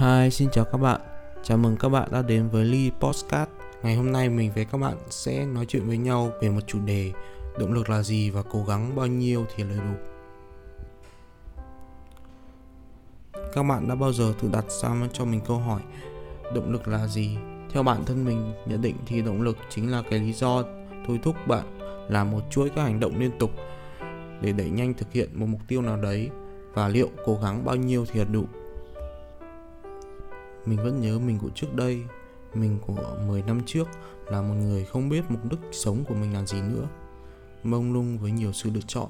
Hi, xin chào các bạn. Chào mừng các bạn đã đến với Lee Postcard. Ngày hôm nay mình với các bạn sẽ nói chuyện với nhau về một chủ đề động lực là gì và cố gắng bao nhiêu thì là đủ. Các bạn đã bao giờ tự đặt ra cho mình câu hỏi động lực là gì? Theo bản thân mình nhận định thì động lực chính là cái lý do thôi thúc bạn làm một chuỗi các hành động liên tục để đẩy nhanh thực hiện một mục tiêu nào đấy và liệu cố gắng bao nhiêu thì là đủ. Mình vẫn nhớ mình của trước đây, mình của 10 năm trước là một người không biết mục đích sống của mình là gì nữa. Mông lung với nhiều sự lựa chọn,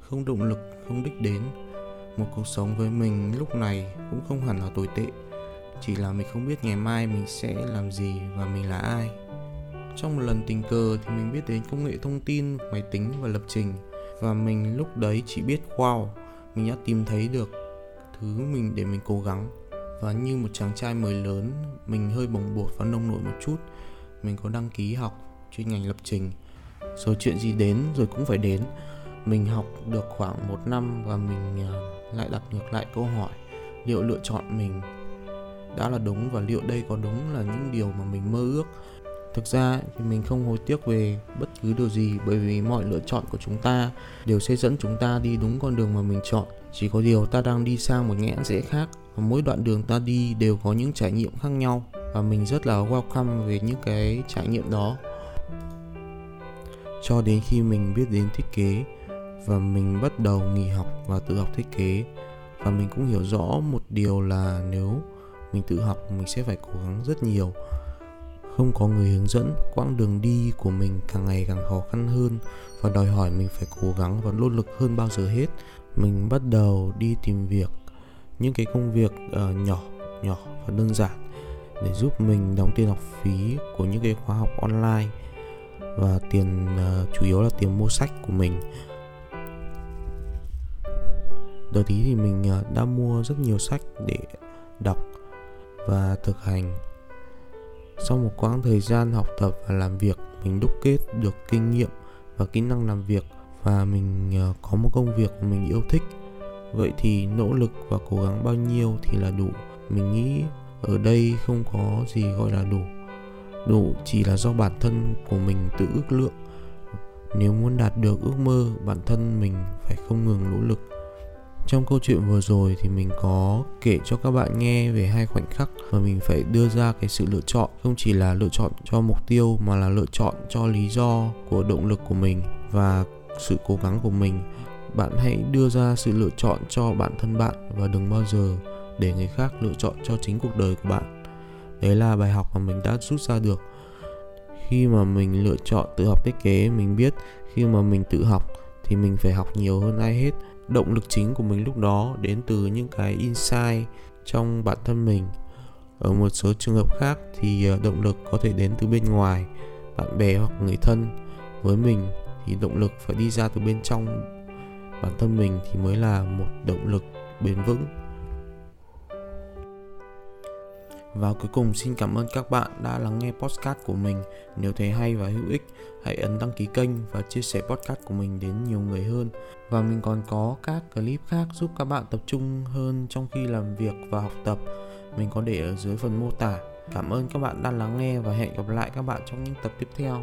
không động lực, không đích đến. Một cuộc sống với mình lúc này cũng không hẳn là tồi tệ, chỉ là mình không biết ngày mai mình sẽ làm gì và mình là ai. Trong một lần tình cờ thì mình biết đến công nghệ thông tin, máy tính và lập trình và mình lúc đấy chỉ biết wow, mình đã tìm thấy được thứ mình để mình cố gắng và như một chàng trai mới lớn, mình hơi bồng bột và nông nổi một chút. Mình có đăng ký học chuyên ngành lập trình. Rồi chuyện gì đến rồi cũng phải đến. Mình học được khoảng một năm và mình à, lại đặt ngược lại câu hỏi, liệu lựa chọn mình đã là đúng và liệu đây có đúng là những điều mà mình mơ ước? Thực ra thì mình không hối tiếc về bất cứ điều gì, bởi vì mọi lựa chọn của chúng ta đều sẽ dẫn chúng ta đi đúng con đường mà mình chọn. Chỉ có điều ta đang đi sang một ngã rẽ khác mỗi đoạn đường ta đi đều có những trải nghiệm khác nhau. Và mình rất là welcome về những cái trải nghiệm đó. Cho đến khi mình biết đến thiết kế, và mình bắt đầu nghỉ học và tự học thiết kế, và mình cũng hiểu rõ một điều là nếu mình tự học, mình sẽ phải cố gắng rất nhiều. Không có người hướng dẫn, quãng đường đi của mình càng ngày càng khó khăn hơn, và đòi hỏi mình phải cố gắng và nỗ lực hơn bao giờ hết. Mình bắt đầu đi tìm việc những cái công việc uh, nhỏ nhỏ và đơn giản để giúp mình đóng tiền học phí của những cái khóa học online và tiền uh, chủ yếu là tiền mua sách của mình. Đợt tí thì mình uh, đã mua rất nhiều sách để đọc và thực hành. Sau một quãng thời gian học tập và làm việc mình đúc kết được kinh nghiệm và kỹ năng làm việc và mình uh, có một công việc mà mình yêu thích vậy thì nỗ lực và cố gắng bao nhiêu thì là đủ. Mình nghĩ ở đây không có gì gọi là đủ. Đủ chỉ là do bản thân của mình tự ước lượng. Nếu muốn đạt được ước mơ, bản thân mình phải không ngừng nỗ lực. Trong câu chuyện vừa rồi thì mình có kể cho các bạn nghe về hai khoảnh khắc mà mình phải đưa ra cái sự lựa chọn. Không chỉ là lựa chọn cho mục tiêu mà là lựa chọn cho lý do của động lực của mình và sự cố gắng của mình bạn hãy đưa ra sự lựa chọn cho bản thân bạn và đừng bao giờ để người khác lựa chọn cho chính cuộc đời của bạn. Đấy là bài học mà mình đã rút ra được. Khi mà mình lựa chọn tự học thiết kế, mình biết khi mà mình tự học thì mình phải học nhiều hơn ai hết. Động lực chính của mình lúc đó đến từ những cái insight trong bản thân mình. Ở một số trường hợp khác thì ờ, động lực có thể đến từ bên ngoài, bạn bè hoặc người thân. Với mình thì động lực phải đi ra từ bên trong bản thân mình thì mới là một động lực bền vững và cuối cùng xin cảm ơn các bạn đã lắng nghe podcast của mình. Nếu thấy hay và hữu ích, hãy ấn đăng ký kênh và chia sẻ podcast của mình đến nhiều người hơn. Và mình còn có các clip khác giúp các bạn tập trung hơn trong khi làm việc và học tập. Mình có để ở dưới phần mô tả. Cảm ơn các bạn đã lắng nghe và hẹn gặp lại các bạn trong những tập tiếp theo.